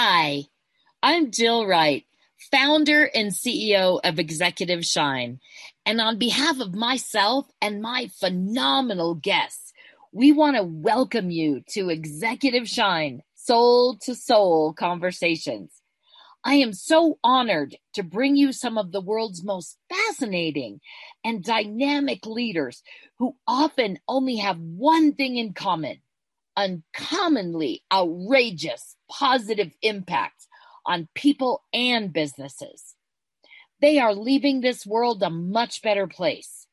Hi, I'm Jill Wright, founder and CEO of Executive Shine. And on behalf of myself and my phenomenal guests, we want to welcome you to Executive Shine Soul to Soul Conversations. I am so honored to bring you some of the world's most fascinating and dynamic leaders who often only have one thing in common uncommonly outrageous positive impact on people and businesses. They are leaving this world a much better place.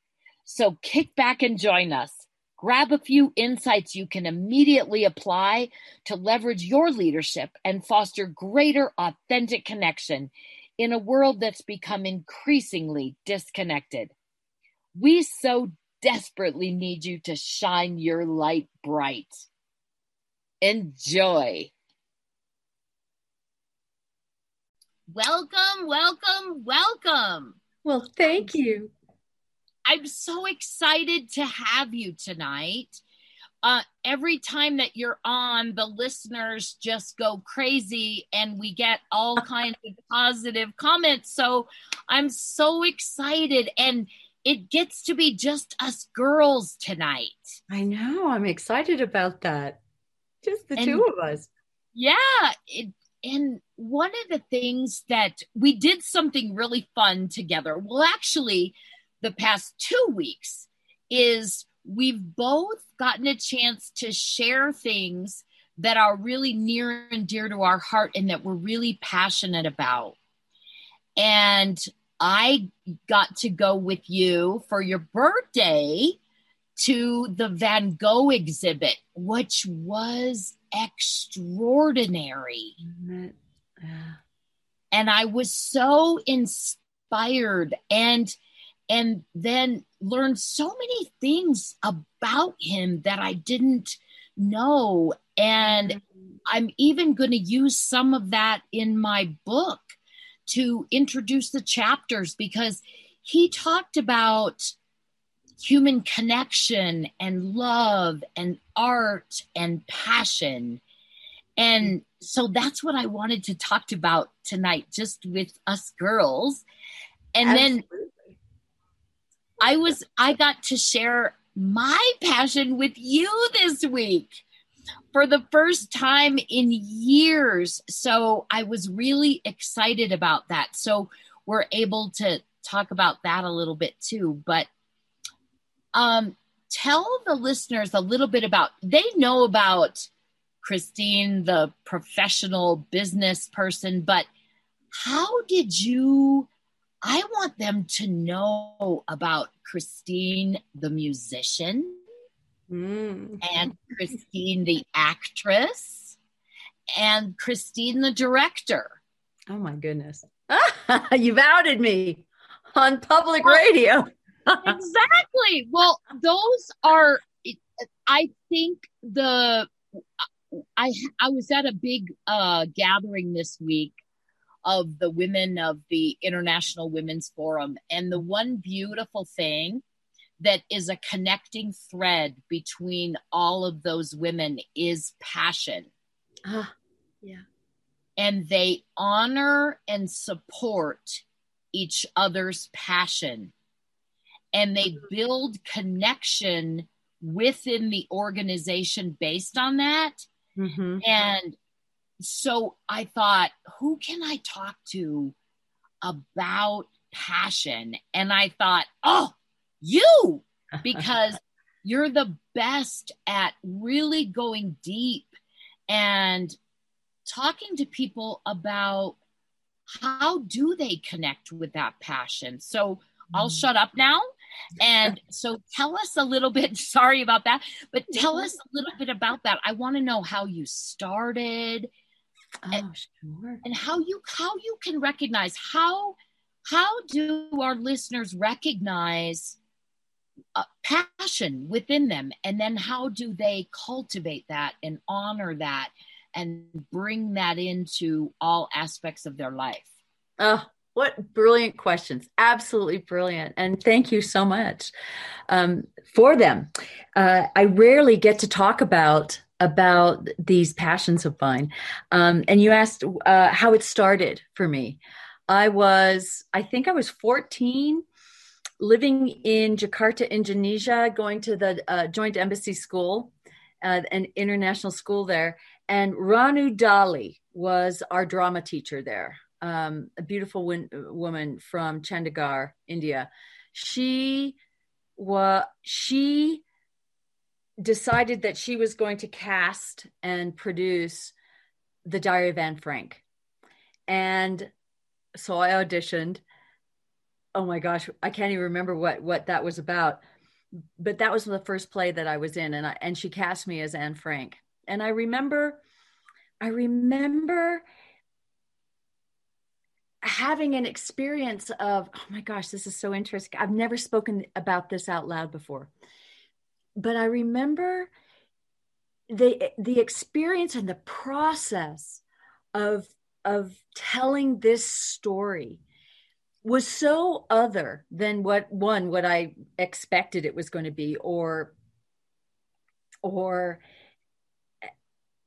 So kick back and join us. Grab a few insights you can immediately apply to leverage your leadership and foster greater authentic connection in a world that's become increasingly disconnected. We so desperately need you to shine your light bright. Enjoy. Welcome, welcome, welcome. Well, thank you. I'm so excited to have you tonight. Uh, every time that you're on, the listeners just go crazy and we get all kinds of positive comments. So I'm so excited. And it gets to be just us girls tonight. I know. I'm excited about that. Just the and, two of us. Yeah. It, and one of the things that we did something really fun together. Well, actually, the past two weeks is we've both gotten a chance to share things that are really near and dear to our heart and that we're really passionate about. And I got to go with you for your birthday to the Van Gogh exhibit, which was extraordinary. And I was so inspired and and then learned so many things about him that I didn't know. And mm-hmm. I'm even going to use some of that in my book to introduce the chapters because he talked about human connection and love and art and passion. And so that's what I wanted to talk about tonight, just with us girls. And Absolutely. then I was, I got to share my passion with you this week for the first time in years. So I was really excited about that. So we're able to talk about that a little bit too. But um, tell the listeners a little bit about, they know about Christine, the professional business person, but how did you? I want them to know about Christine, the musician, mm. and Christine, the actress, and Christine, the director. Oh my goodness. You've outed me on public radio exactly. Well, those are. I think the. I I was at a big uh, gathering this week of the women of the International Women's Forum, and the one beautiful thing that is a connecting thread between all of those women is passion. Ah, yeah. And they honor and support each other's passion and they build connection within the organization based on that. Mm-hmm. And so I thought, who can I talk to about passion? And I thought, oh, you, because you're the best at really going deep and talking to people about how do they connect with that passion. So I'll mm-hmm. shut up now and so tell us a little bit, sorry about that, but tell us a little bit about that. I want to know how you started oh, and, sure. and how you how you can recognize how how do our listeners recognize uh, passion within them and then how do they cultivate that and honor that and bring that into all aspects of their life oh what brilliant questions. Absolutely brilliant. And thank you so much um, for them. Uh, I rarely get to talk about about these passions of mine. Um, and you asked uh, how it started for me. I was, I think I was 14, living in Jakarta, Indonesia, going to the uh, Joint Embassy School, uh, an international school there. And Ranu Dali was our drama teacher there, um, a beautiful win- woman from Chandigarh, India. She was, she decided that she was going to cast and produce the Diary of Anne Frank. And so I auditioned. Oh my gosh, I can't even remember what what that was about. But that was the first play that I was in and I, and she cast me as Anne Frank. And I remember I remember having an experience of oh my gosh, this is so interesting. I've never spoken about this out loud before but I remember the the experience and the process of of telling this story was so other than what one what I expected it was going to be or or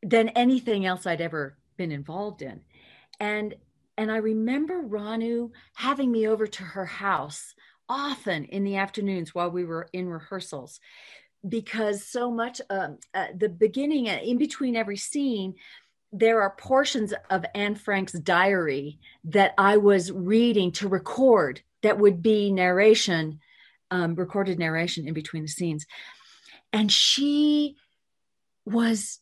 than anything else I'd ever been involved in. And and I remember Ranu having me over to her house often in the afternoons while we were in rehearsals because so much um, uh, the beginning uh, in between every scene there are portions of anne frank's diary that i was reading to record that would be narration um, recorded narration in between the scenes. And she was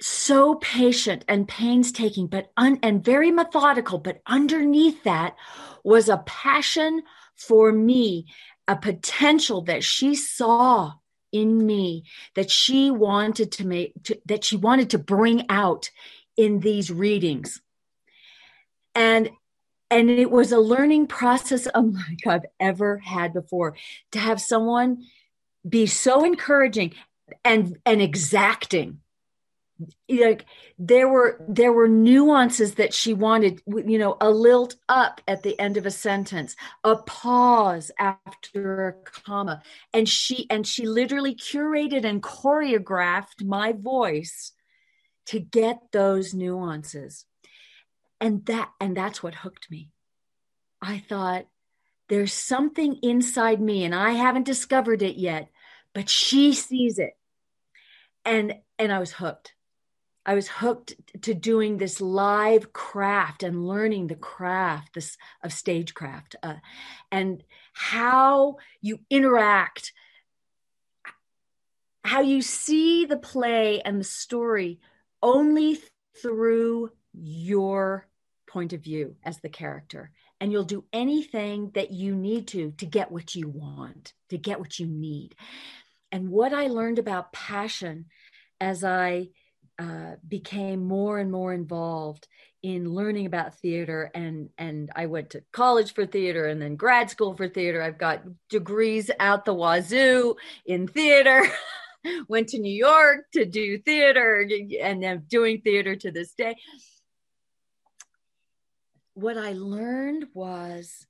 so patient and painstaking but un- and very methodical but underneath that was a passion for me a potential that she saw in me that she wanted to make to, that she wanted to bring out in these readings. And and it was a learning process oh unlike I've ever had before to have someone be so encouraging and and exacting like there were there were nuances that she wanted you know a lilt up at the end of a sentence a pause after a comma. And she and she literally curated and choreographed my voice to get those nuances. And that and that's what hooked me. I thought there's something inside me and i haven't discovered it yet but she sees it. And and i was hooked I was hooked to doing this live craft and learning the craft this of stagecraft uh, and how you interact, how you see the play and the story only through your point of view as the character. And you'll do anything that you need to to get what you want, to get what you need. And what I learned about passion as I uh, became more and more involved in learning about theater and and I went to college for theater and then grad school for theater. I've got degrees out the wazoo in theater. went to New York to do theater and I'm doing theater to this day. What I learned was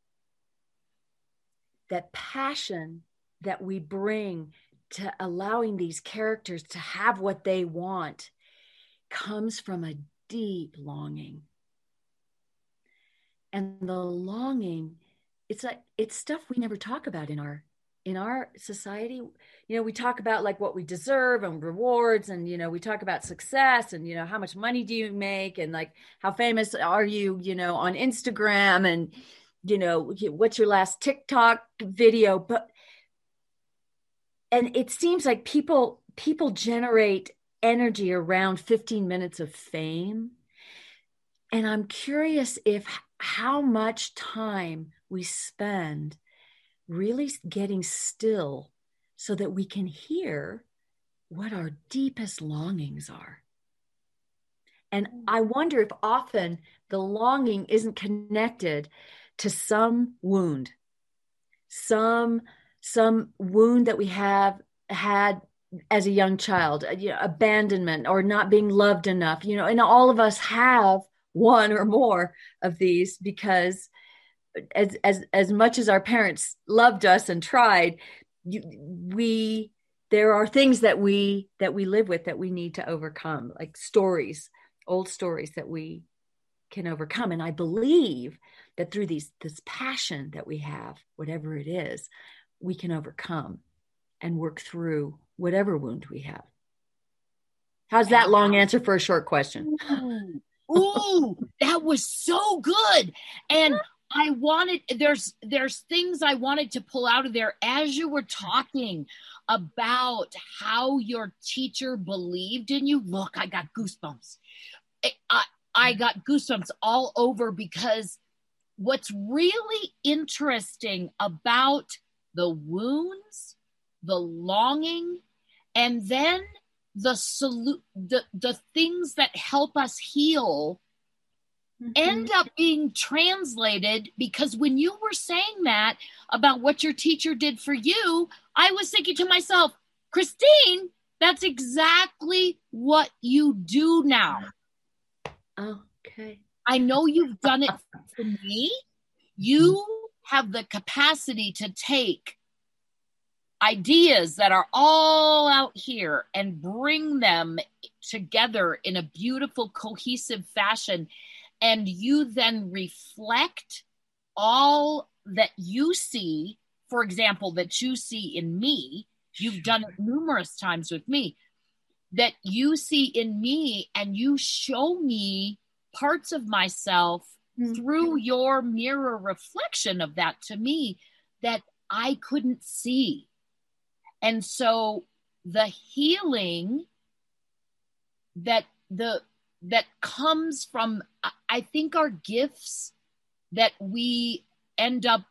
that passion that we bring to allowing these characters to have what they want comes from a deep longing. And the longing, it's like it's stuff we never talk about in our in our society you know we talk about like what we deserve and rewards and you know we talk about success and you know how much money do you make and like how famous are you you know on instagram and you know what's your last tiktok video but and it seems like people people generate energy around 15 minutes of fame. And I'm curious if how much time we spend really getting still so that we can hear what our deepest longings are. And mm. I wonder if often the longing isn't connected to some wound, some some wound that we have had as a young child, uh, you know, abandonment or not being loved enough, you know, and all of us have one or more of these because as as as much as our parents loved us and tried, you, we there are things that we that we live with that we need to overcome like stories old stories that we can overcome. And i believe that through these this passion that we have whatever it is we can overcome and work through whatever wound we have how's that long answer for a short question Ooh, that was so good. And I wanted there's there's things I wanted to pull out of there as you were talking about how your teacher believed in you. Look, I got goosebumps. I, I got goosebumps all over because what's really interesting about the wounds, the longing, and then the salute the the things that help us heal mm-hmm. end up being translated because when you were saying that about what your teacher did for you i was thinking to myself christine that's exactly what you do now. Okay. I know you've done it for me. You have the capacity to take ideas that are all out here and bring them together in a beautiful, cohesive fashion. And you then reflect all that you see, for example, that you see in me. You've done it numerous times with me, that you see in me, and you show me parts of myself mm-hmm. through your mirror reflection of that to me that I couldn't see and so the healing that the that comes from I think our gifts that we end up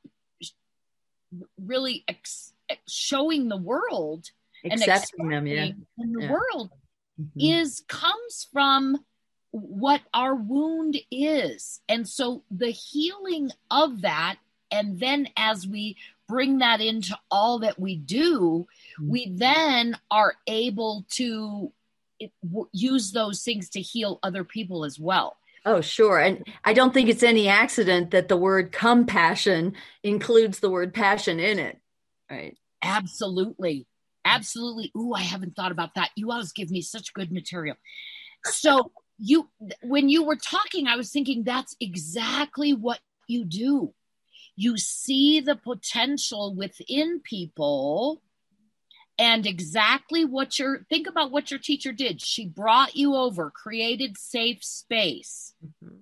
really ex- showing the world accepting them yeah in the yeah. world mm-hmm. is comes from what our wound is and so the healing of that and then as we bring that into all that we do. Mm-hmm. we then are able to use those things to heal other people as well. Oh, sure. And I don't think it's any accident that the word compassion includes the word passion in it. Right. Absolutely. Absolutely. Ooh, I haven't thought about that. You always give me such good material. So, you, when you were talking, I was thinking that's exactly what you do you see the potential within people and exactly what your think about what your teacher did she brought you over created safe space mm-hmm.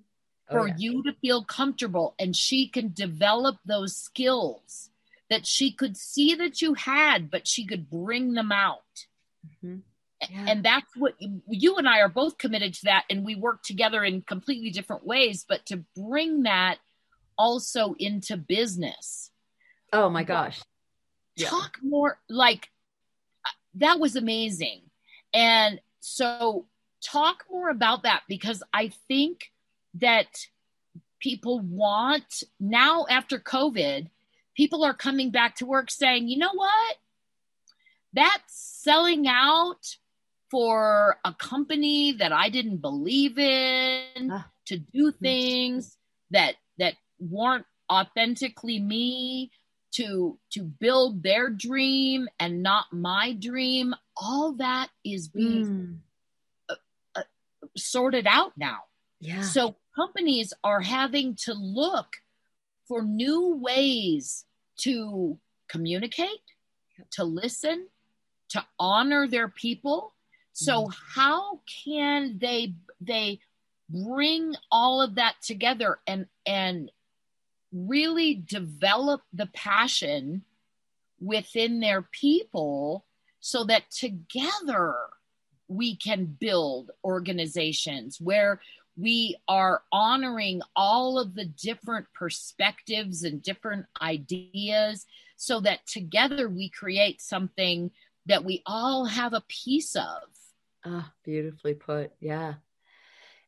oh, for yeah. you to feel comfortable and she can develop those skills that she could see that you had but she could bring them out mm-hmm. yeah. and that's what you and i are both committed to that and we work together in completely different ways but to bring that also into business. Oh my gosh. Talk yeah. more like that was amazing. And so talk more about that because I think that people want now after COVID, people are coming back to work saying, you know what? That's selling out for a company that I didn't believe in ah. to do things that that weren't authentically me to to build their dream and not my dream all that is being mm. uh, uh, sorted out now yeah so companies are having to look for new ways to communicate to listen to honor their people so mm. how can they they bring all of that together and and really develop the passion within their people so that together we can build organizations where we are honoring all of the different perspectives and different ideas so that together we create something that we all have a piece of. Ah, beautifully put. Yeah.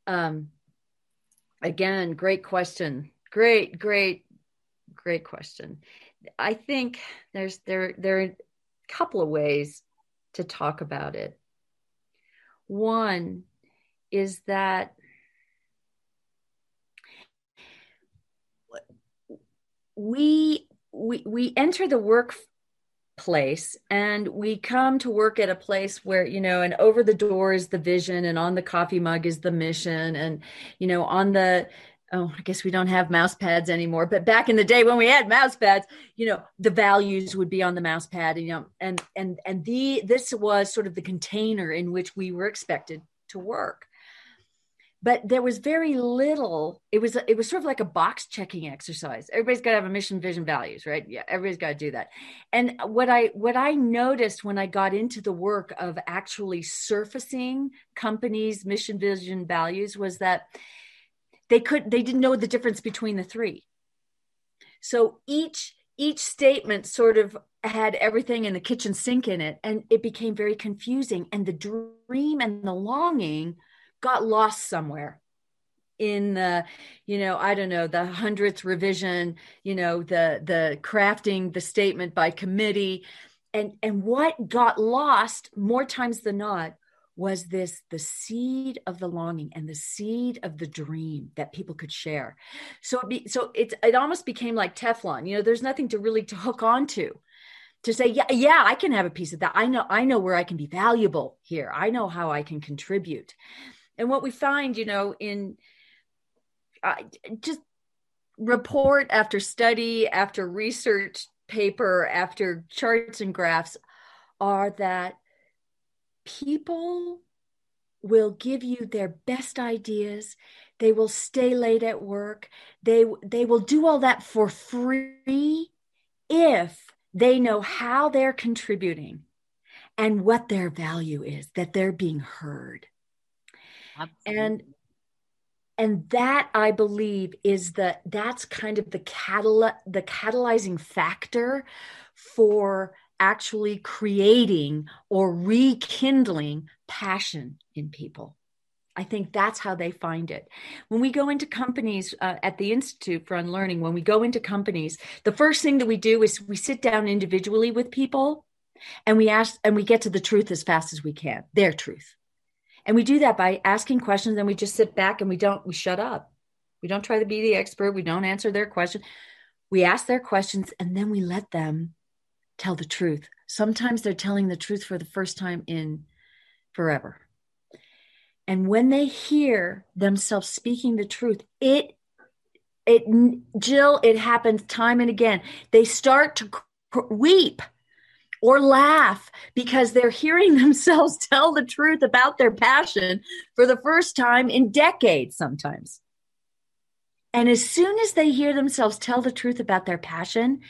Um, again, great question. Great, great, great question. I think there's there there are a couple of ways to talk about it. One is that we we we enter the workplace and we come to work at a place where you know and over the door is the vision and on the coffee mug is the mission and you know on the oh i guess we don't have mouse pads anymore but back in the day when we had mouse pads you know the values would be on the mouse pad you know and and and the this was sort of the container in which we were expected to work. But there was very little it was it was sort of like a box checking exercise. Everybody's got to have a mission vision values right? Yeah everybody's got to do that. And what i what i noticed when i got into the work of actually surfacing companies mission vision values was that they could they didn't know the difference between the three. So each each statement sort of had everything in the kitchen sink in it and it became very confusing and the dream and the longing got lost somewhere in the you know i don't know the hundredth revision you know the the crafting the statement by committee. And and what got lost more times than not was this the seed of the longing and the seed of the dream that people could share. So it be, so it it almost became like teflon you know there's nothing to really to hook onto to say yeah yeah i can have a piece of that. I know i know where i can be valuable here. I know how i can contribute. And what we find you know in uh, just report after study after research paper after charts and graphs are that people will give you their best ideas. They will stay late at work. They they will do all that for free if they know how they're contributing and what their value is that they're being heard. Absolutely. and and that i believe is the that's kind of the catal the catalyzing factor for actually creating or rekindling passion in people. I think that's how they find it. When we go into companies uh, at the Institute for Unlearning, when we go into companies, the first thing that we do is we sit down individually with people and we ask and we get to the truth as fast as we can, their truth. And we do that by asking questions and we just sit back and we don't, we shut up. We don't try to be the expert. We don't answer their question. We ask their questions and then we let them tell the truth. Sometimes they're telling the truth for the first time in forever. And when they hear themselves speaking the truth, it it Jill, it happens time and again. They start to weep or laugh because they're hearing themselves tell the truth about their passion for the first time in decades sometimes. And as soon as they hear themselves tell the truth about their passion,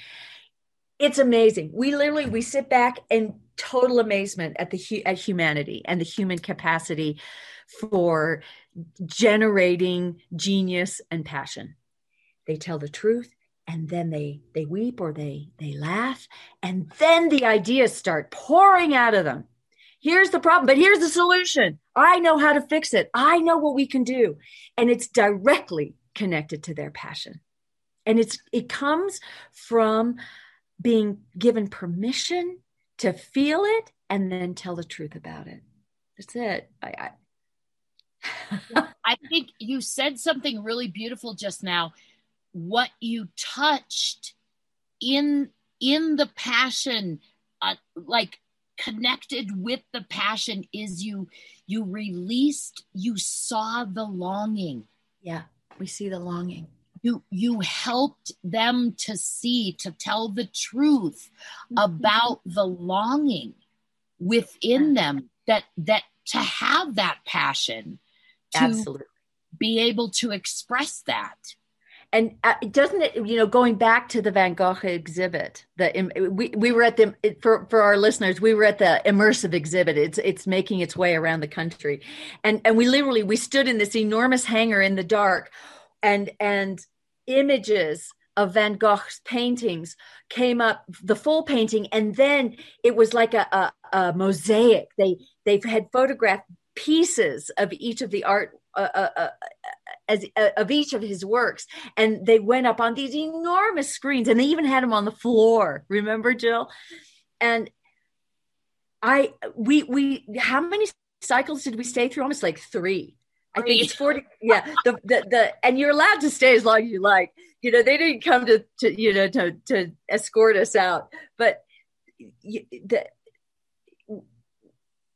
it's amazing. We literally we sit back in total amazement at the at humanity and the human capacity for generating genius and passion. They tell the truth and then they they weep or they they laugh and then the ideas start pouring out of them. Here's the problem, but here's the solution. I know how to fix it. I know what we can do. And it's directly connected to their passion. And it's it comes from being given permission to feel it and then tell the truth about it. That's it. I, I, I think you said something really beautiful just now. What you touched in in the passion, uh, like connected with the passion, is you you released. You saw the longing. Yeah, we see the longing you you helped them to see to tell the truth mm-hmm. about the longing within them that that to have that passion to absolutely be able to express that. And uh, doesn't it you know going back to the van gogh exhibit the we, we were at the for for our listeners we were at the immersive exhibit. It's it's making its way around the country. And and we literally we stood in this enormous hangar in the dark and and images of Van Gogh's paintings came up, the full painting, and then it was like a, a, a mosaic. They they had photographed pieces of each of the art uh, uh, uh, as uh, of each of his works, and they went up on these enormous screens, and they even had them on the floor. Remember, Jill? And I we we how many cycles did we stay through? Almost like three I think it's 40. Yeah. The, the, the, and you're allowed to stay as long as you like. You know, they didn't come to, to you know, to, to escort us out. But the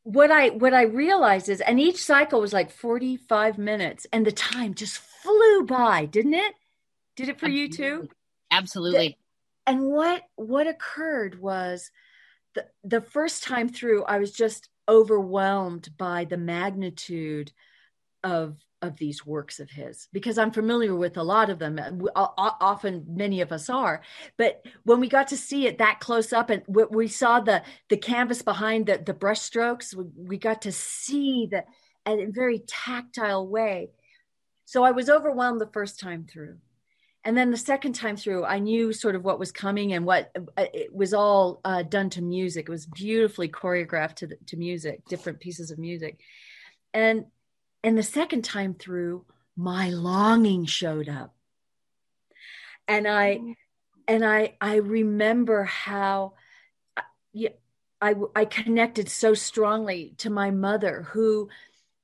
what I what I realized is, and each cycle was like 45 minutes, and the time just flew by, didn't it? Did it for Absolutely. you too? Absolutely. And what what occurred was the the first time through, I was just overwhelmed by the magnitude of of these works of his because I'm familiar with a lot of them. Often, many of us are. But when we got to see it that close up, and we saw the the canvas behind the the brushstrokes, we got to see the in a very tactile way. So I was overwhelmed the first time through. And then the second time through, I knew sort of what was coming and what uh, it was all uh, done to music. It was beautifully choreographed to, the, to music, different pieces of music. And and the second time through, my longing showed up. And I and I I remember how yeah, I I connected so strongly to my mother who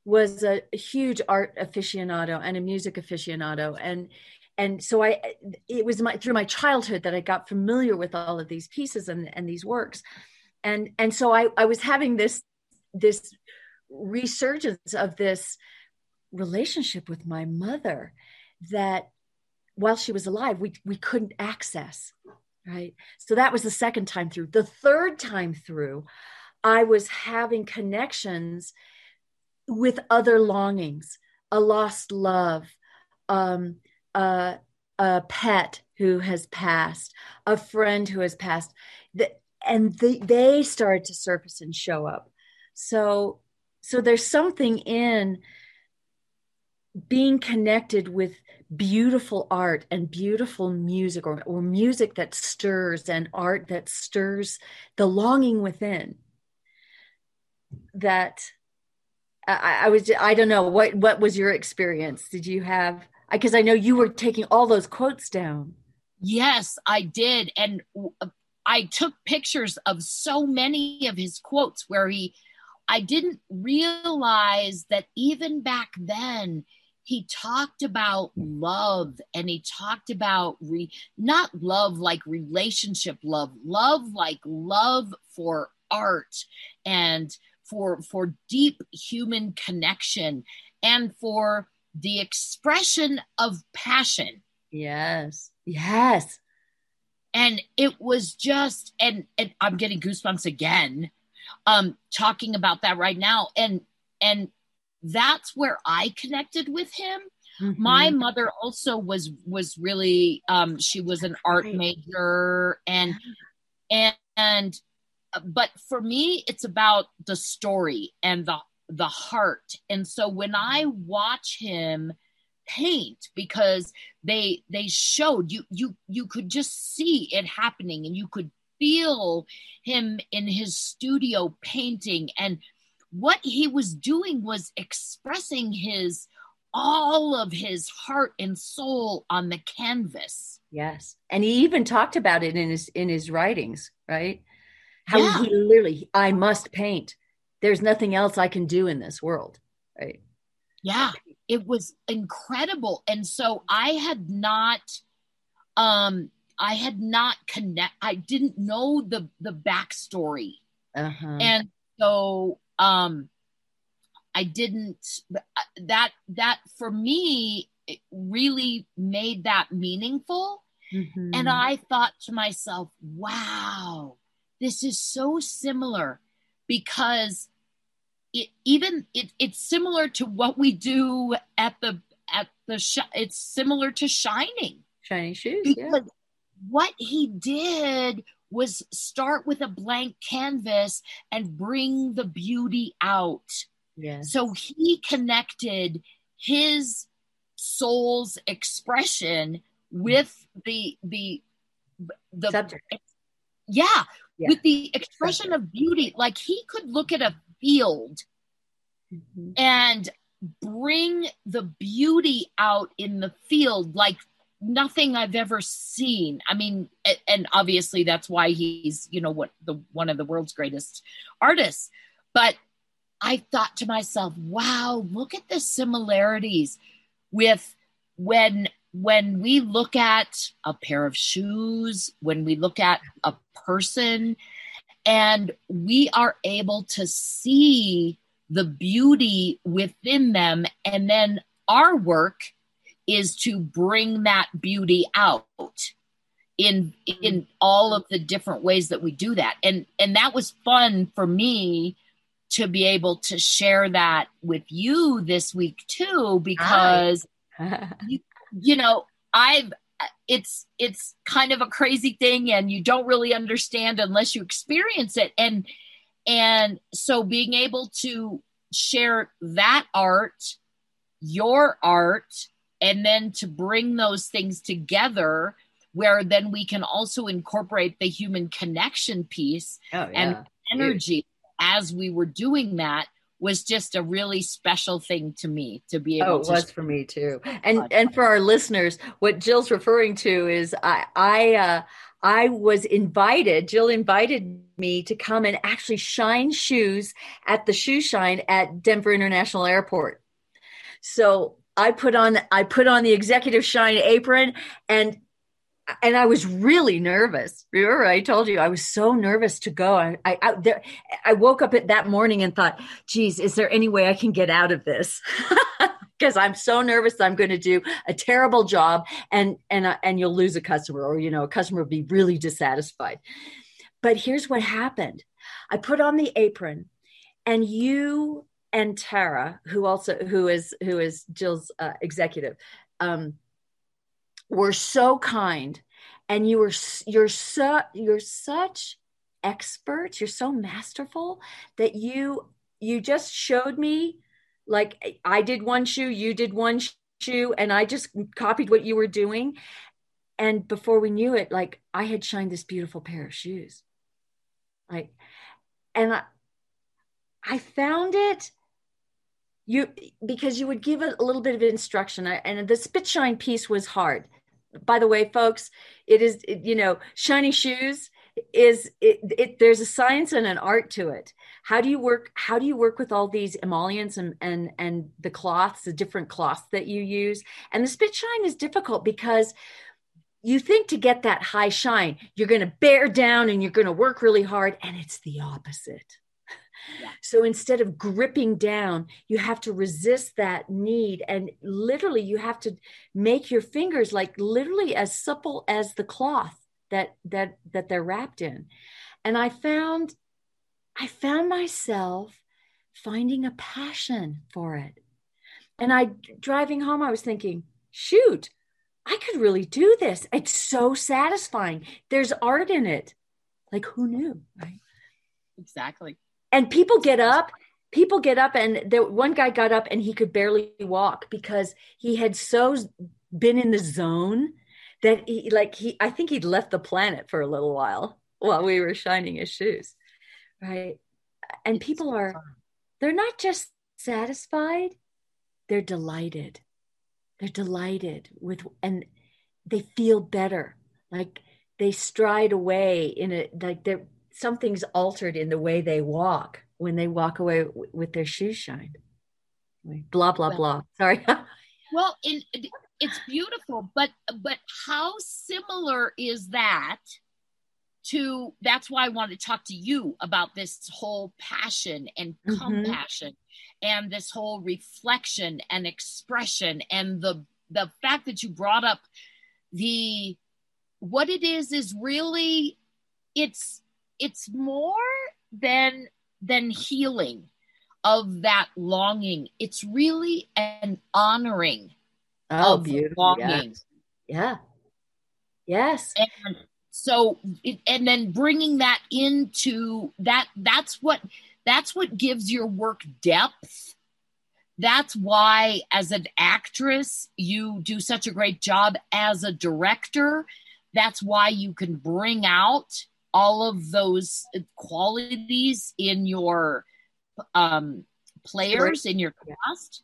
was a huge art aficionado and a music aficionado and and so i it was my through my childhood that i got familiar with all of these pieces and, and these works and and so i i was having this this resurgence of this relationship with my mother that while she was alive we we couldn't access right? So that was the second time through. The third time through i was having connections with other longings a lost love um, a, a pet who has passed a friend who has passed the, and the, they started to surface and show up. So so there's something in being connected with beautiful art and beautiful music or, or music that stirs and art that stirs the longing within that I, I was i don't know what what was your experience? Did you have because I, I know you were taking all those quotes down. Yes i did. And i took pictures of so many of his quotes where he I didn't realize that even back then, he talked about love and he talked about re, not love like relationship love, love like love for art and for for deep human connection and for the expression of passion. Yes. Yes. And it was just and, and I'm getting goosebumps again um, talking about that right now. And and that's where I connected with him. Mm-hmm. My mother also was was really um, she was an art major and and and but for me it's about the story and the the heart. And so when I watch him paint because they they showed you you you could just see it happening and you could feel him in his studio painting. And what he was doing was expressing his all of his heart and soul on the canvas. Yes. And he even talked about it in his in his writings right? How yeah. he literally i must paint. There's nothing else i can do in this world right? Yeah. It was incredible. And so i had not um I had not connect. I didn't know the the backstory, uh-huh. and so um, I didn't. That that for me it really made that meaningful, mm-hmm. and I thought to myself, "Wow, this is so similar," because it even it, it's similar to what we do at the at the sh- it's similar to shining shining shoes because yeah what he did was start with a blank canvas and bring the beauty out. Yes. So he connected his soul's expression with the the the subject. Yeah, yeah. with the expression subject. of beauty. Like he could look at a field mm-hmm. and bring the beauty out in the field like nothing I've ever seen. I mean, and obviously that's why he's, you know, what the one of the world's greatest artists. But I thought to myself, wow, look at the similarities with when when we look at a pair of shoes, when we look at a person, and we are able to see the beauty within them and then our work is to bring that beauty out in in all of the different ways that we do that. And and that was fun for me to be able to share that with you this week too because you, you know i've it's it's kind of a crazy thing and you don't really understand unless you experience it. And and so being able to share that art your art and then to bring those things together where then we can also incorporate the human connection piece oh, yeah. and energy as we were doing that was just a really special thing to me to be able oh, it to was for me too and and for our listeners what jill's referring to is i i uh I was invited, Jill invited me to come and actually shine shoes at the shoe shine at Denver International Airport. So I put on I put on the executive shine apron and and I was really nervous. Remember, I told you I was so nervous to go. I, I, I, there, I woke up at that morning and thought, geez, is there any way I can get out of this? Because I'm so nervous I'm going to do a terrible job and, and, uh, and you'll lose a customer or, you know, a customer will be really dissatisfied. But here's what happened. I put on the apron and you and Tara, who also, who is, who is Jill's uh, executive, um, were so kind. And you were you're so you're such experts you're so masterful that you you just showed me like i did one shoe you did one shoe and i just copied what you were doing. And before we knew it like i had shined this beautiful pair of shoes. Like and i i found it you because you would give a, a little bit of instruction. And the spit shine piece was hard. By the way folks it is it, you know shiny shoes is it, it there's a science and an art to it. How do you work how do you work with all these emollients and and and the cloths the different cloths that you use? And the spit shine is difficult because you think to get that high shine you're going to bear down and you're going to work really hard and it's the opposite so instead of gripping down, you have to resist that need. And literally, you have to make your fingers like literally as supple as the cloth that that that they're wrapped in. And I found I found myself finding a passion for it. And I driving home, I was thinking, shoot, I could really do this. It's so satisfying. There's art in it. Like who knew, right? Exactly and people get up people get up and the one guy got up and he could barely walk because he had so been in the zone that he like he i think he'd left the planet for a little while while we were shining his shoes right? And people are they're not just satisfied they're delighted. They're delighted with and they feel better. Like they stride away in a like they're something's altered in the way they walk when they walk away w- with their shoes shined. Blah blah well, blah. Sorry. well, in, it's beautiful, but but how similar is that to? That's why I want to talk to you about this whole passion and mm-hmm. compassion, and this whole reflection and expression, and the the fact that you brought up the what it is is really it's it's more than than healing of that longing. It's really an honoring oh, of beautiful. longing. Yeah. Yes. And so and then bringing that into that that's what that's what gives your work depth that's why as an actress you do such a great job as a director that's why you can bring out all of those qualities in your um, players in your cast.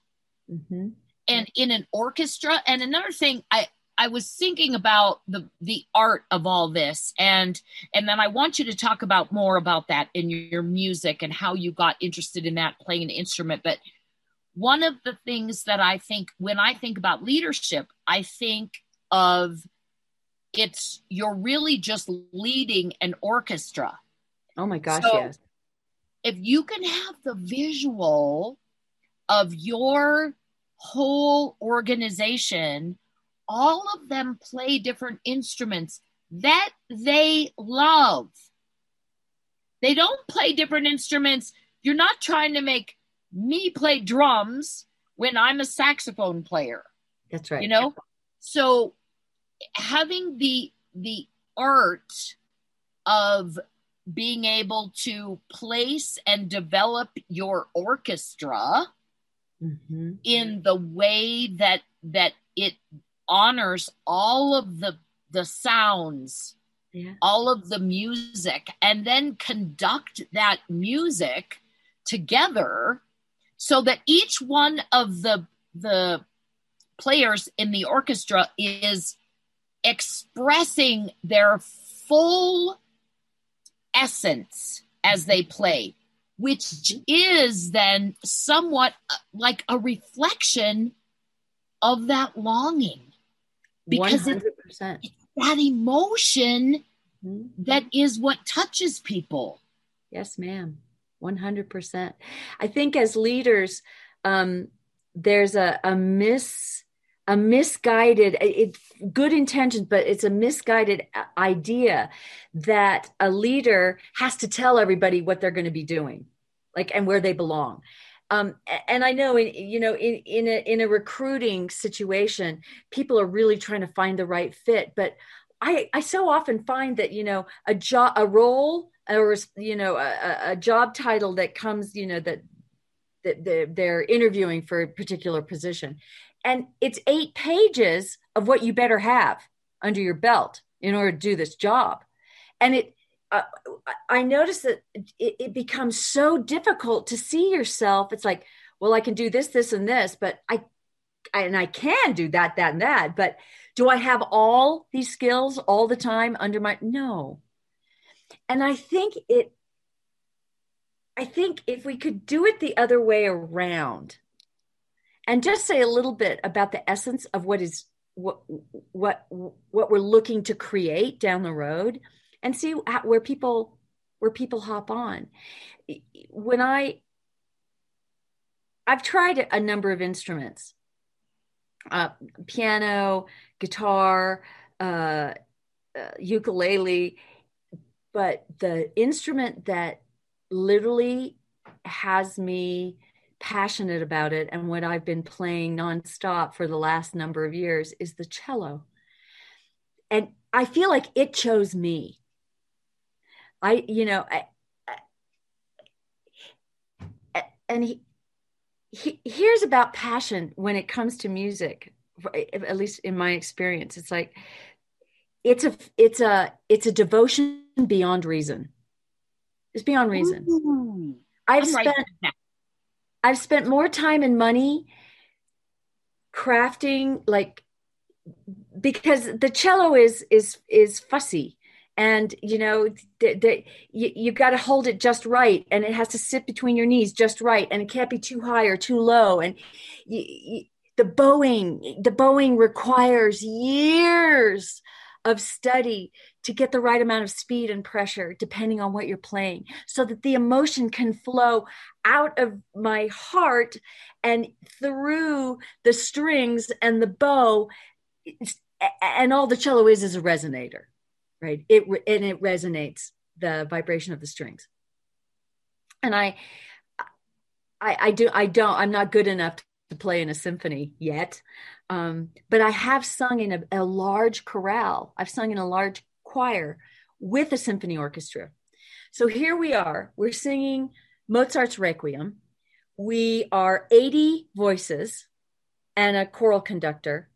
Mm-hmm. and in an orchestra and another thing i i was thinking about the the art of all this and and then i want you to talk about more about that in your music and how you got interested in that playing an instrument. But one of the things that i think when i think about leadership i think of it's you're really just leading an orchestra Oh my gosh, So- yes. if you can have the visual of your whole organization, all of them play different instruments that they love. They don't play different instruments. You're not trying to make me play drums when I'm a saxophone player That's right. you know so having the the art of being able to place and develop your orchestra Mhm. in the way that that it honors all of the the sounds Yeah. all of the music and then conduct that music together so that each one of the the players in the orchestra is expressing their full essence as they play which is then somewhat uh, like a reflection of that longing because it's 100%. that emotion Mhm. that is what touches people. Yes, ma'am. 100%. I think as leaders, um, there's a, a miss a misguided it's good intentions but it's a misguided uh, idea that a leader has to tell everybody what they're going to be doing like and where they belong. Um, and i know in you know in in a, in a recruiting situation people are really trying to find the right fit but i i so often find that you know a job a role or you know a, a- job title that comes you know that that they're interviewing for a particular position and it's eight pages of what you better have under your belt in order to do this job. And it uh, i notice that it, it becomes so difficult to see yourself. It's like well i can do this this and this but i and i can do that that and that but do i have all these skills all the time under my no. And i think it i think if we could do it the other way around and just say a little bit about the essence of what is what what what we're looking to create down the road and see where people where people hop on. When i i've tried a number of instruments uh, piano guitar uh, uh, ukulele but the instrument that literally has me passionate about it and what I've been playing nonstop for the last number of years is the cello. And I feel like it chose me. I, you know, I, I, and he, he, here's about passion when it comes to music, at least in my experience. It's like, it's a, it's a, it's a devotion beyond reason. It's beyond reason. Ooh, I've I'm spent that. I've spent more time and money crafting like because the cello is is is fussy and you know the, the, you, you got to hold it just right and it has to sit between your knees just right and it can't be too high or too low and the bowing the bowing requires years of study to get the right amount of speed and pressure depending on what you're playing so that the emotion can flow out of my heart and through the strings and the bow. And all the cello is is a resonator right? It and it resonates the vibration of the strings. And i i i do i don't i'm not good enough to play in a symphony yet. Um, but i have sung in a, a large chorale. I've sung in a large choir with a symphony orchestra. So here we are. We're singing mozart's requiem. We are 80 voices and a choral conductor.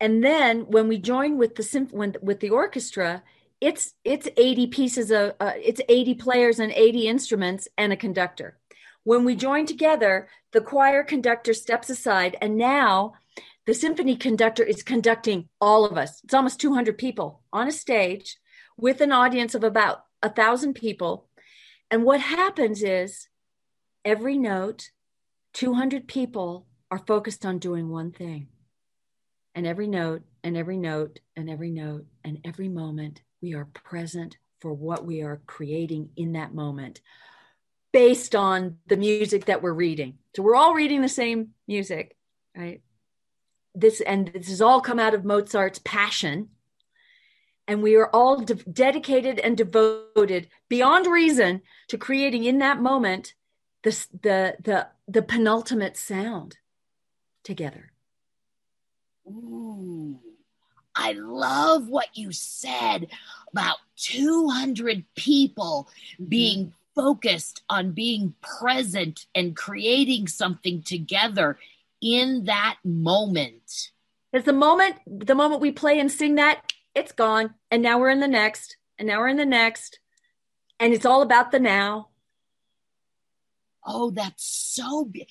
And then when we join with the symph- when, with the orchestra it's it's 80 pieces of uh, it's 80 players and 80 instruments and a conductor when we join together the choir conductor steps aside and now the symphony conductor is conducting all of us. It's almost 200 people on a stage with an audience of about a thousand people. And what happens is every note 200 people are focused on doing one thing. And every note and every note and every note and every moment we are present for what we are creating in that moment based on the music that we're reading. So we're all reading the same music, right? This and this has all come out of Mozart's passion. And we are all de- dedicated and devoted beyond reason to creating in that moment the, the, the, the penultimate sound together. Ooh, I love what you said about 200 people being focused on being present and creating something together in that moment. Because the moment, the moment we play and sing that, it's gone. And now we're in the next, and now we're in the next. And it's all about the now. Oh, that's so be-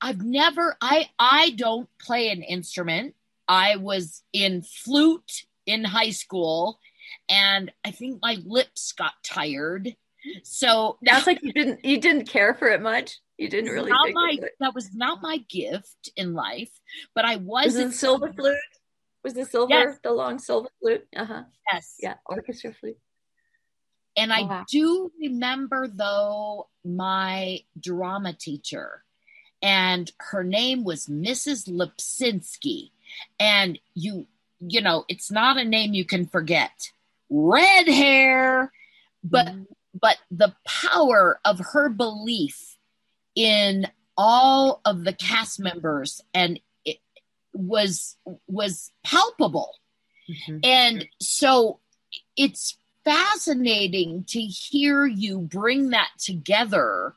I've never I I don't play an instrument. I was in flute in high school and I think my lips got tired so that's like you didn't you didn't care for it much. You didn't really. Not my, that was not my gift in life, but I was. Was silver flute? Was the silver yes. the long silver flute? Uh huh. Yes. Yeah, orchestra flute. And oh, I wow. do remember though my drama teacher, and her name was Mrs. Lipsinski, and you you know it's not a name you can forget. Red hair, but mm but the power of her belief in all of the cast members and it was was palpable. Mm-hmm. and so it's fascinating to hear you bring that together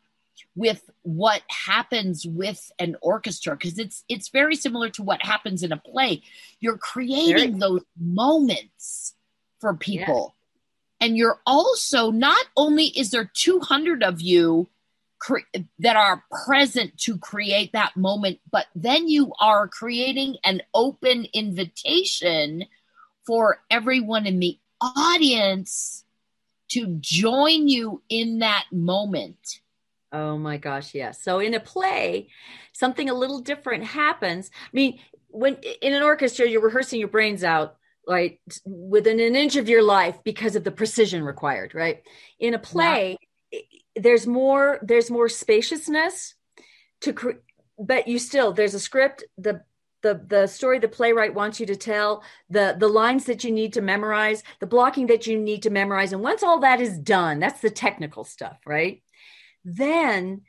with what happens with an orchestra because it's it's very similar to what happens in a play. You're creating those moments for people and you're also not only is there 200 of you cre- that are present to create that moment but then you are creating an open invitation for everyone in the audience to join you in that moment. Oh my gosh yes. So in a play something a little different happens. I mean when in an orchestra you're rehearsing your brains out like within an inch of your life because of the precision required right? In a play there's more there's more spaciousness to cre- but you still there's a script the the the story the playwright wants you to tell the the lines that you need to memorize the blocking that you need to memorize and once all that is done that's the technical stuff right? Then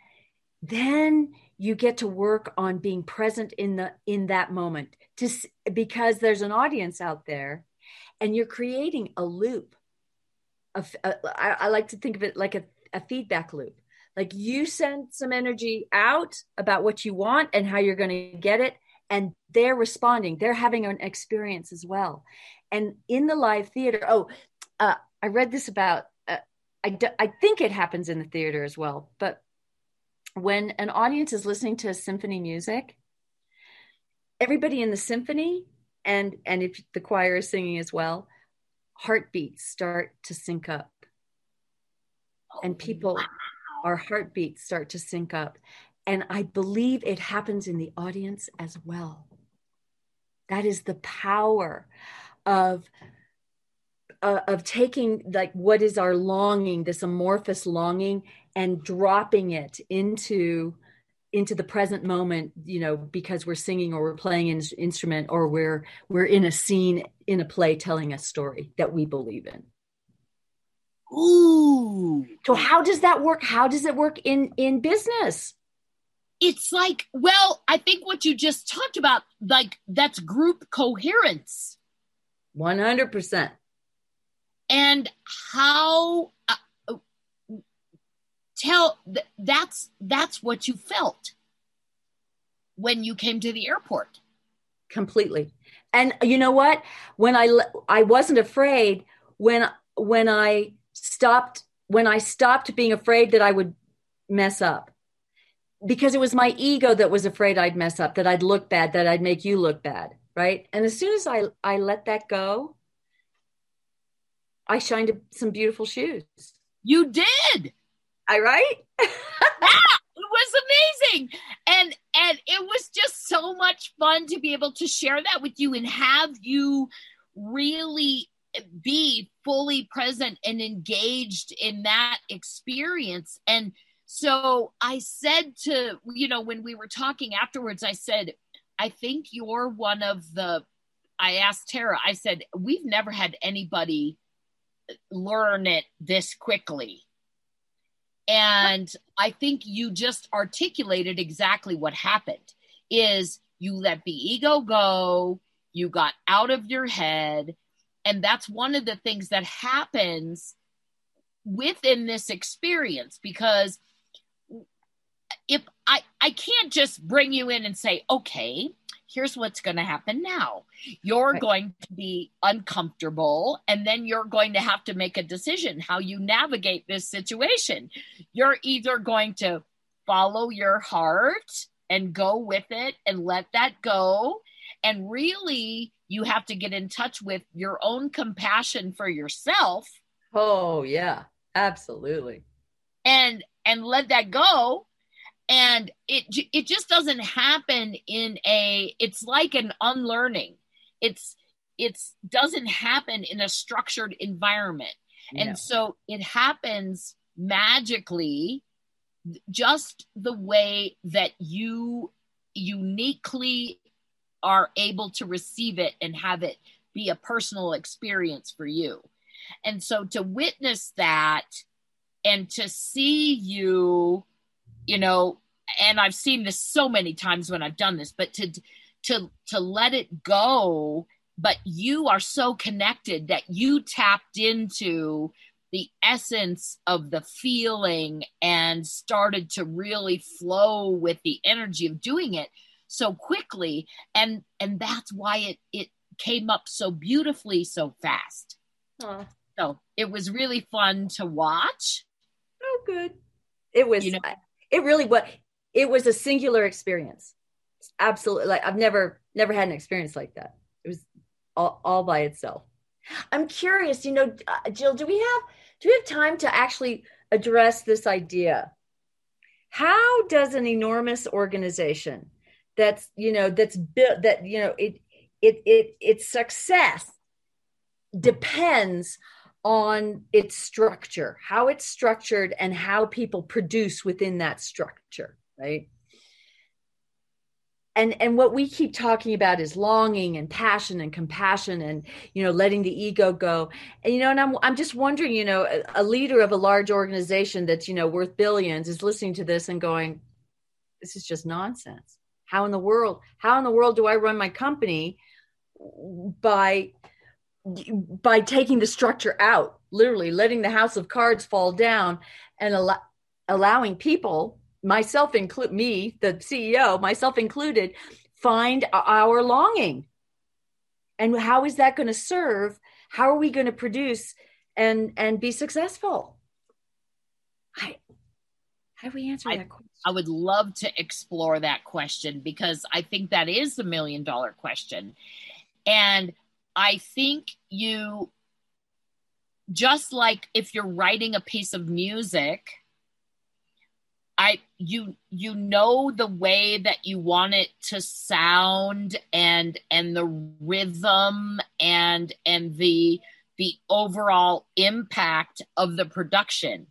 then you get to work on being present in the in that moment to because there's an audience out there and you're creating a loop of, uh, I, I, like to think of it like a, a feedback loop. Like you send some energy out about what you want and how you're going to get it and they're responding. They're having an experience as well. And in the live theater oh uh, i read this about uh, I, I think it happens in the theater as well but when an audience is listening to symphony music everybody in the symphony and and if the choir is singing as well heartbeats start to sync up. Oh, and oh, people our heartbeats start to sync up. And i believe it happens in the audience as well. That is the power of uh, of taking like what is our longing this amorphous longing and dropping it into into the present moment you know because we're singing or we're playing an instrument or we're we're in a scene in a play telling a story that we believe in. Ooh. So how does that work? How does it work in in business? It's like well i think what you just talked about like that's group coherence. 100% and how uh, tell that's that's what you felt when you came to the airport. Completely. And you know what? When i i wasn't afraid when when i stopped when i stopped being afraid that i would mess up. Because it was my ego that was afraid i'd mess up that i'd look bad that i'd make you look bad right? And as soon as i i let that go i shined some beautiful shoes you did I right? yeah, it was amazing. And and it was just so much fun to be able to share that with you and have you really be fully present and engaged in that experience and so i said to you know when we were talking afterwards i said i think you're one of the i asked tara i said we've never had anybody learn it this quickly. And i think you just articulated exactly what happened is you let the ego go you got out of your head and that's one of the things that happens within this experience because if I I can't just bring you in and say, okay, here's what's going to happen now. You're right. going to be uncomfortable, and then you're going to have to make a decision how you navigate this situation. You're either going to follow your heart and go with it and let that go. And really, you have to get in touch with your own compassion for yourself. Oh, yeah, absolutely. And and let that go and it it just doesn't happen in a it's like an unlearning. It's it's doesn't happen in a structured environment. And no. so it happens magically just the way that you uniquely are able to receive it and have it be a personal experience for you. And so to witness that and to see you you know and i've seen this so many times when i've done this but to to to let it go but you are so connected that you tapped into the essence of the feeling and started to really flow with the energy of doing it so quickly. And and that's why it it came up so beautifully so fast. Aww. so it was really fun to watch. Oh good. It was you know, it really was it was a singular experience. Absolutely like i've never never had an experience like that. It was all, all by itself. I'm curious you know uh, jill do we have do we have time to actually address this idea? How does an enormous organization that's you know that's built that you know it it it its success depends on its structure, how it's structured, and how people produce within that structure, right? And, and what we keep talking about is longing and passion and compassion and you know letting the ego go and you know and I'm I'm just wondering you know a, a leader of a large organization that's you know worth billions is listening to this and going this is just nonsense how in the world how in the world do I run my company by by taking the structure out, literally letting the house of cards fall down and al- allowing people, myself include me, the CEO, myself included, find our longing. And how is that going to serve? How are we going to produce and and be successful? I how do we answer I, that question? I would love to explore that question because I think that is the million dollar question. And I think you just like if you're writing a piece of music, I you you know the way that you want it to sound and and the rhythm and and the the overall impact of the production.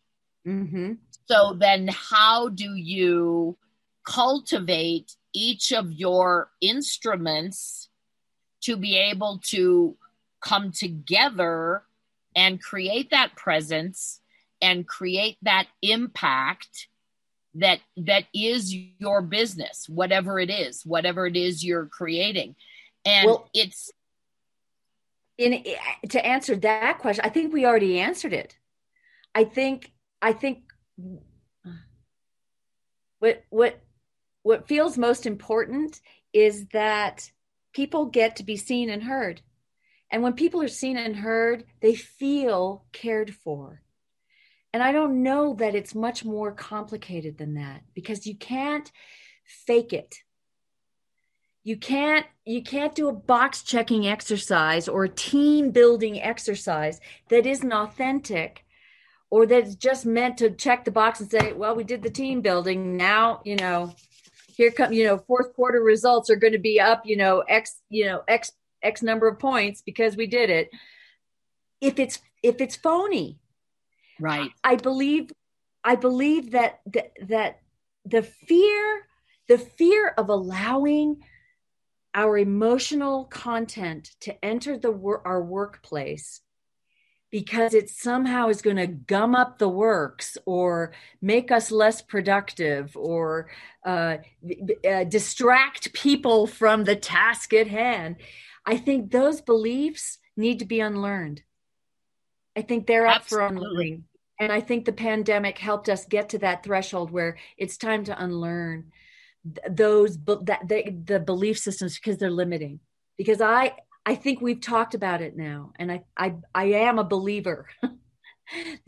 Mm-hmm. So then, how do you cultivate each of your instruments to be able to come together and create that presence and create that impact that that is your business whatever it is whatever it is you're creating. And well, it's in to answer that question i think we already answered it. I think i think what what what feels most important is that people get to be seen and heard. And when people are seen and heard, they feel cared for. And I don't know that it's much more complicated than that because you can't fake it. You can't you can't do a box checking exercise or a team building exercise that isn't authentic or that's just meant to check the box and say, well, we did the team building. Now, you know, here come you know fourth quarter results are going to be up you know x you know x x number of points because we did it. If it's if it's phony right. I believe i believe that that, that the fear the fear of allowing our emotional content to enter the our workplace because it somehow is going to gum up the works or make us less productive or uh, uh, distract people from the task at hand. I think those beliefs need to be unlearned. I think they're up Absolutely. for unlearning. And I think the pandemic helped us get to that threshold where it's time to unlearn those that they, the belief systems because they're limiting. Because I I think we've talked about it now, and I I, I am a believer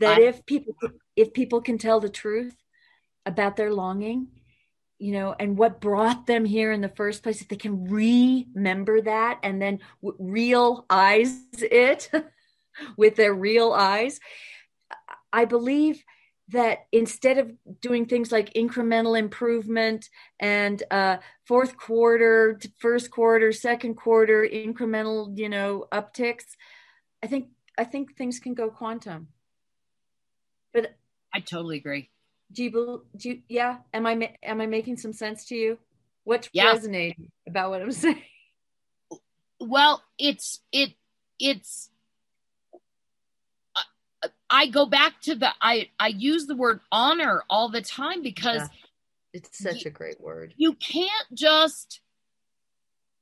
that I, if people if people can tell the truth about their longing, you know, and what brought them here in the first place, if they can remember that and then real eyes it with their real eyes, I believe that instead of doing things like incremental improvement and uh, fourth quarter, first quarter, second quarter, incremental, you know, upticks, I think I think things can go quantum. But I totally agree. Do you, do you, yeah? Am I am I making some sense to you? What's yeah. resonating about what I'm saying? Well, it's it it's I go back to the I I use the word honor all the time because yeah. it's such a great word. You can't just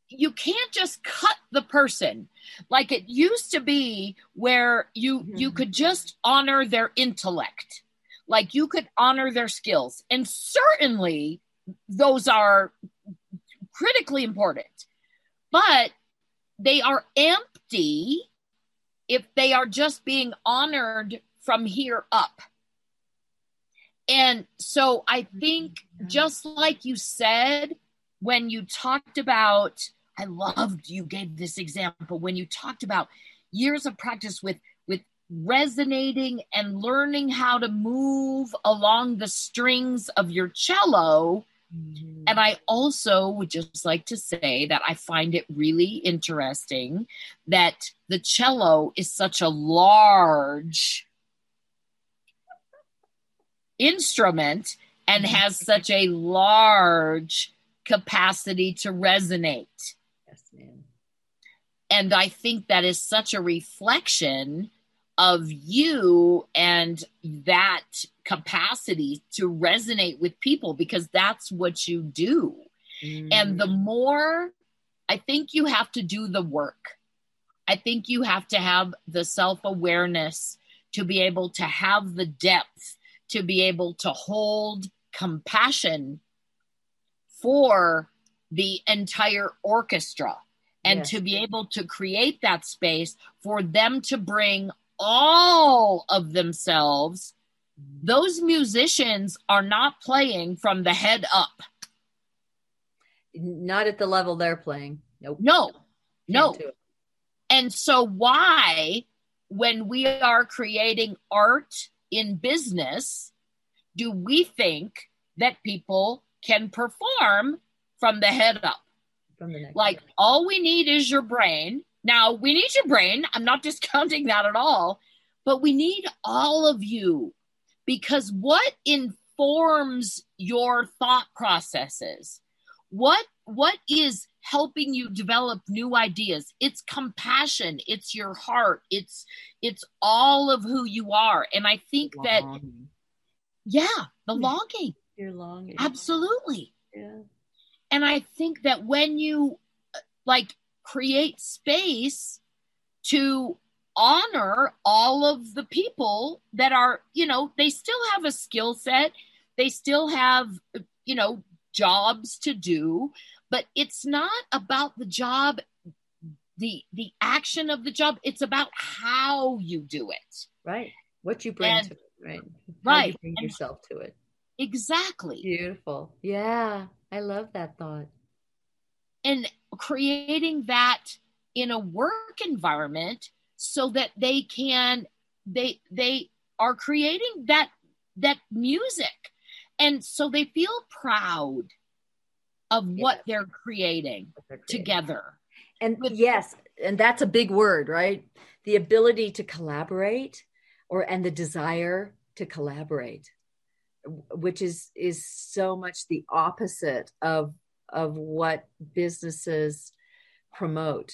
you can't just cut the person like it used to be where you mm-hmm. you could just honor their intellect like you could honor their skills and certainly those are critically important but they are empty if they are just being honored from here up. And so I think, just like you said, when you talked about, I loved you gave this example when you talked about years of practice with with resonating and learning how to move along the strings of your cello Mm-hmm. And I also would just like to say that I find it really interesting that the cello is such a large instrument and mm-hmm. has such a large capacity to resonate. Yes, ma'am. And I think that is such a reflection of you and that capacity to resonate with people because that's what you do. Mm. And the more I think you have to do the work, I think you have to have the self awareness to be able to have the depth, to be able to hold compassion for the entire orchestra and yes. to be able to create that space for them to bring all of themselves, those musicians are not playing from the head up. Not at the level they're playing. Nope. No, no. And so, why, when we are creating art in business, do we think that people can perform from the head up? From the neck like, all we need is your brain now, we need your brain. I'm not discounting that at all, but we need all of you because what informs your thought processes? What what is helping you develop new ideas? It's compassion, it's your heart, it's it's all of who you are. And I think longing. that yeah, the longing. Your longing. Absolutely. Yeah. And I think that when you uh, like create space to honor all of the people that are, you know, they still have a skill set, they still have, you know, jobs to do, but it's not about the job the the action of the job. It's about how you do it. Right. What you bring and, to it right? How right. you bring and yourself to it. Exactly. Beautiful. Yeah. I love that thought. And creating that in a work environment so that they can they they are creating that that music. And so they feel proud of what they're creating, they're creating, together. And yes and that's a big word right? The ability to collaborate or and the desire to collaborate which is is so much the opposite of of what businesses promote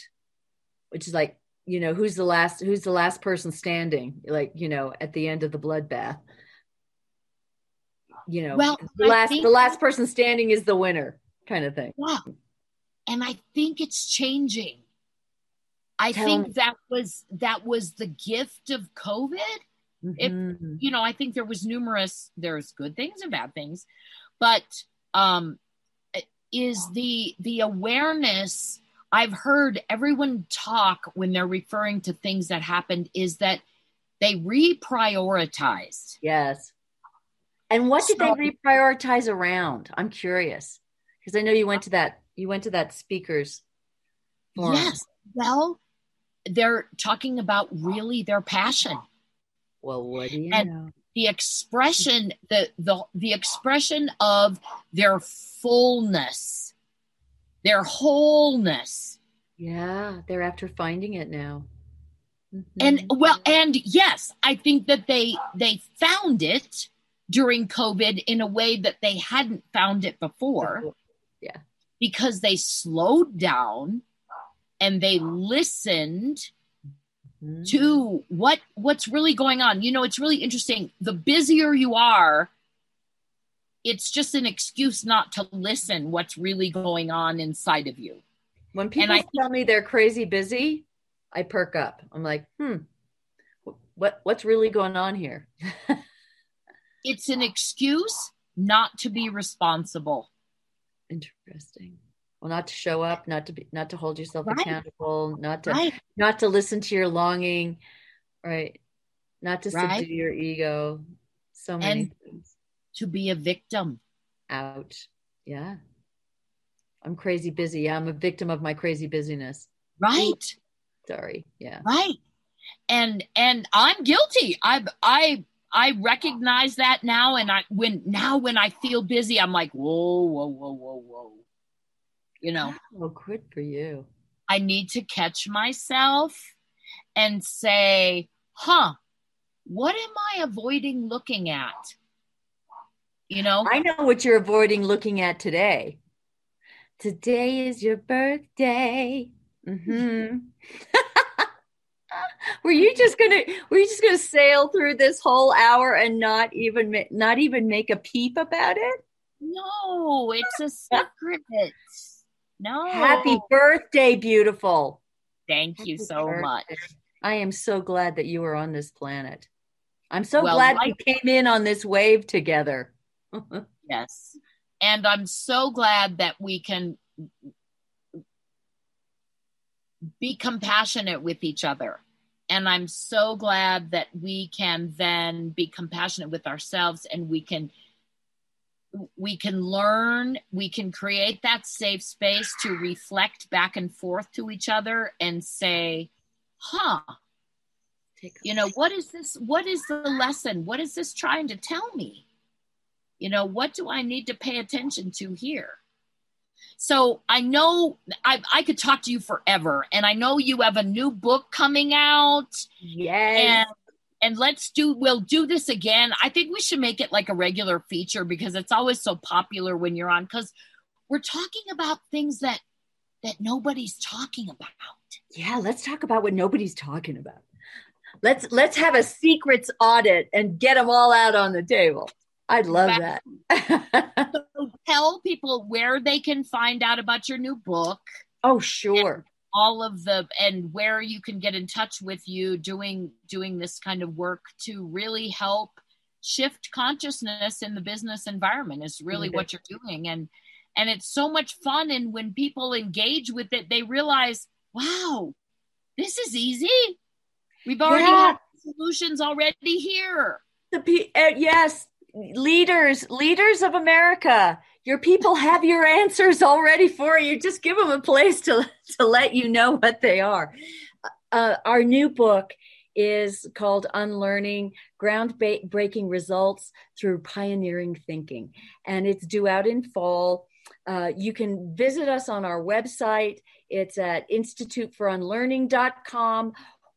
which is like you know who's the last who's the last person standing like you know at the end of the bloodbath? You know well, the last the last person standing is the winner kind of thing. Yeah. And i think it's changing. I Tell think me. that was that was the gift of covid. Mm-hmm. if you know i think there was numerous there's good things and bad things but um is the the awareness I've heard everyone talk when they're referring to things that happened is that they reprioritized. Yes. And what did so, they reprioritize around? I'm curious because I know you went to that you went to that speakers forum. Yes. Well, they're talking about really their passion. Well, what do you and know? The expression, the the the expression of their fullness their wholeness. Yeah, they're after finding it now. Mm-hmm. And well, and yes, I think that they they found it during COVID in a way that they hadn't found it before. Yeah. Because they slowed down and they listened mm-hmm. to what what's really going on. You know, it's really interesting. The busier you are, it's just an excuse not to listen what's really going on inside of you. When people I, tell me they're crazy busy, I perk up. I'm like, hmm, what what's really going on here? it's an excuse not to be responsible. Interesting. Well, not to show up, not to be, not to hold yourself right. accountable, not to right. not to listen to your longing, right? Not to subdue your ego. So many and, things to be a victim. Ouch. Yeah. I'm crazy busy. I'm a victim of my crazy busyness. Right. Sorry. Yeah. Right. And and I'm guilty. I I I recognize that now and I when now when I feel busy, I'm like, whoa, whoa, whoa, whoa, whoa. You know. Oh, good for you. I need to catch myself and say, huh, what am I avoiding looking at? You know? I know what you're avoiding looking at today. Today is your birthday. Mm-hmm. were you just gonna were you just gonna sail through this whole hour and not even not even make a peep about it? No it's a secret. No. Happy birthday beautiful. Thank happy you so birthday. much i am so glad that you are on this planet. I'm so well, glad we came in on this wave together yes. And I'm so glad that we can be compassionate with each other. And I'm so glad that we can then be compassionate with ourselves and we can we can learn, we can create that safe space to reflect back and forth to each other and say, huh, you know, what is this? What is the lesson? What is this trying to tell me? You know, what do I need to pay attention to here? So I know I, I could talk to you forever, and I know you have a new book coming out. Yes. And, and let's do we'll do this again. I think we should make it like a regular feature because it's always so popular when you're on because we're talking about things that that nobody's talking about. Yeah, let's talk about what nobody's talking about. Let's let's have a secrets audit and get them all out on the table. I'd love that. so tell people where they can find out about your new book. Oh, sure. All of the and where you can get in touch with you doing doing this kind of work to really help shift consciousness in the business environment is really mm-hmm. what you're doing and and it's so much fun and when people engage with it they realize wow this is easy we've already yeah. solutions already here the P- uh, yes leaders, leaders of America, your people have your answers already for you. Just give them a place to, to let you know what they are. Uh, our new book is called Unlearning Groundbreaking Results Through Pioneering Thinking, and it's due out in fall. Uh, you can visit us on our website. It's at instituteforunlearning.com.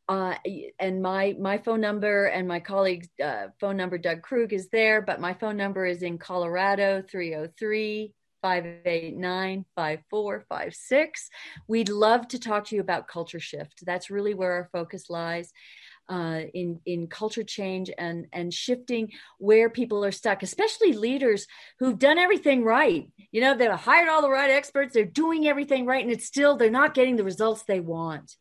Uh, and my my phone number and my colleague's uh, phone number, Doug Krug, is there. But my phone number is in Colorado, 303 589 5456. We'd love to talk to you about culture shift. That's really where our focus lies. Uh, in in culture change and and shifting where people are stuck, especially leaders who've done everything right. You know, they've hired all the right experts, they're doing everything right, and it's still they're not getting the results they want.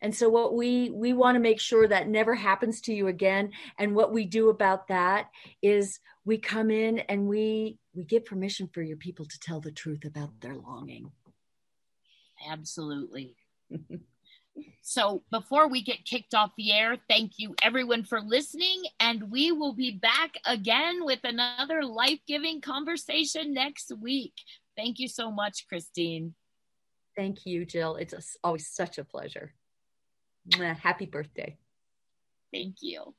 And so what we we want to make sure that never happens to you again. And what we do about that is we come in and we we give permission for your people to tell the truth about their longing. Absolutely. so before we get kicked off the air, thank you everyone for listening. And we will be back again with another life giving conversation next week. Thank you so much, Christine. Thank you, Jill. It's always such a pleasure. Happy birthday. Thank you.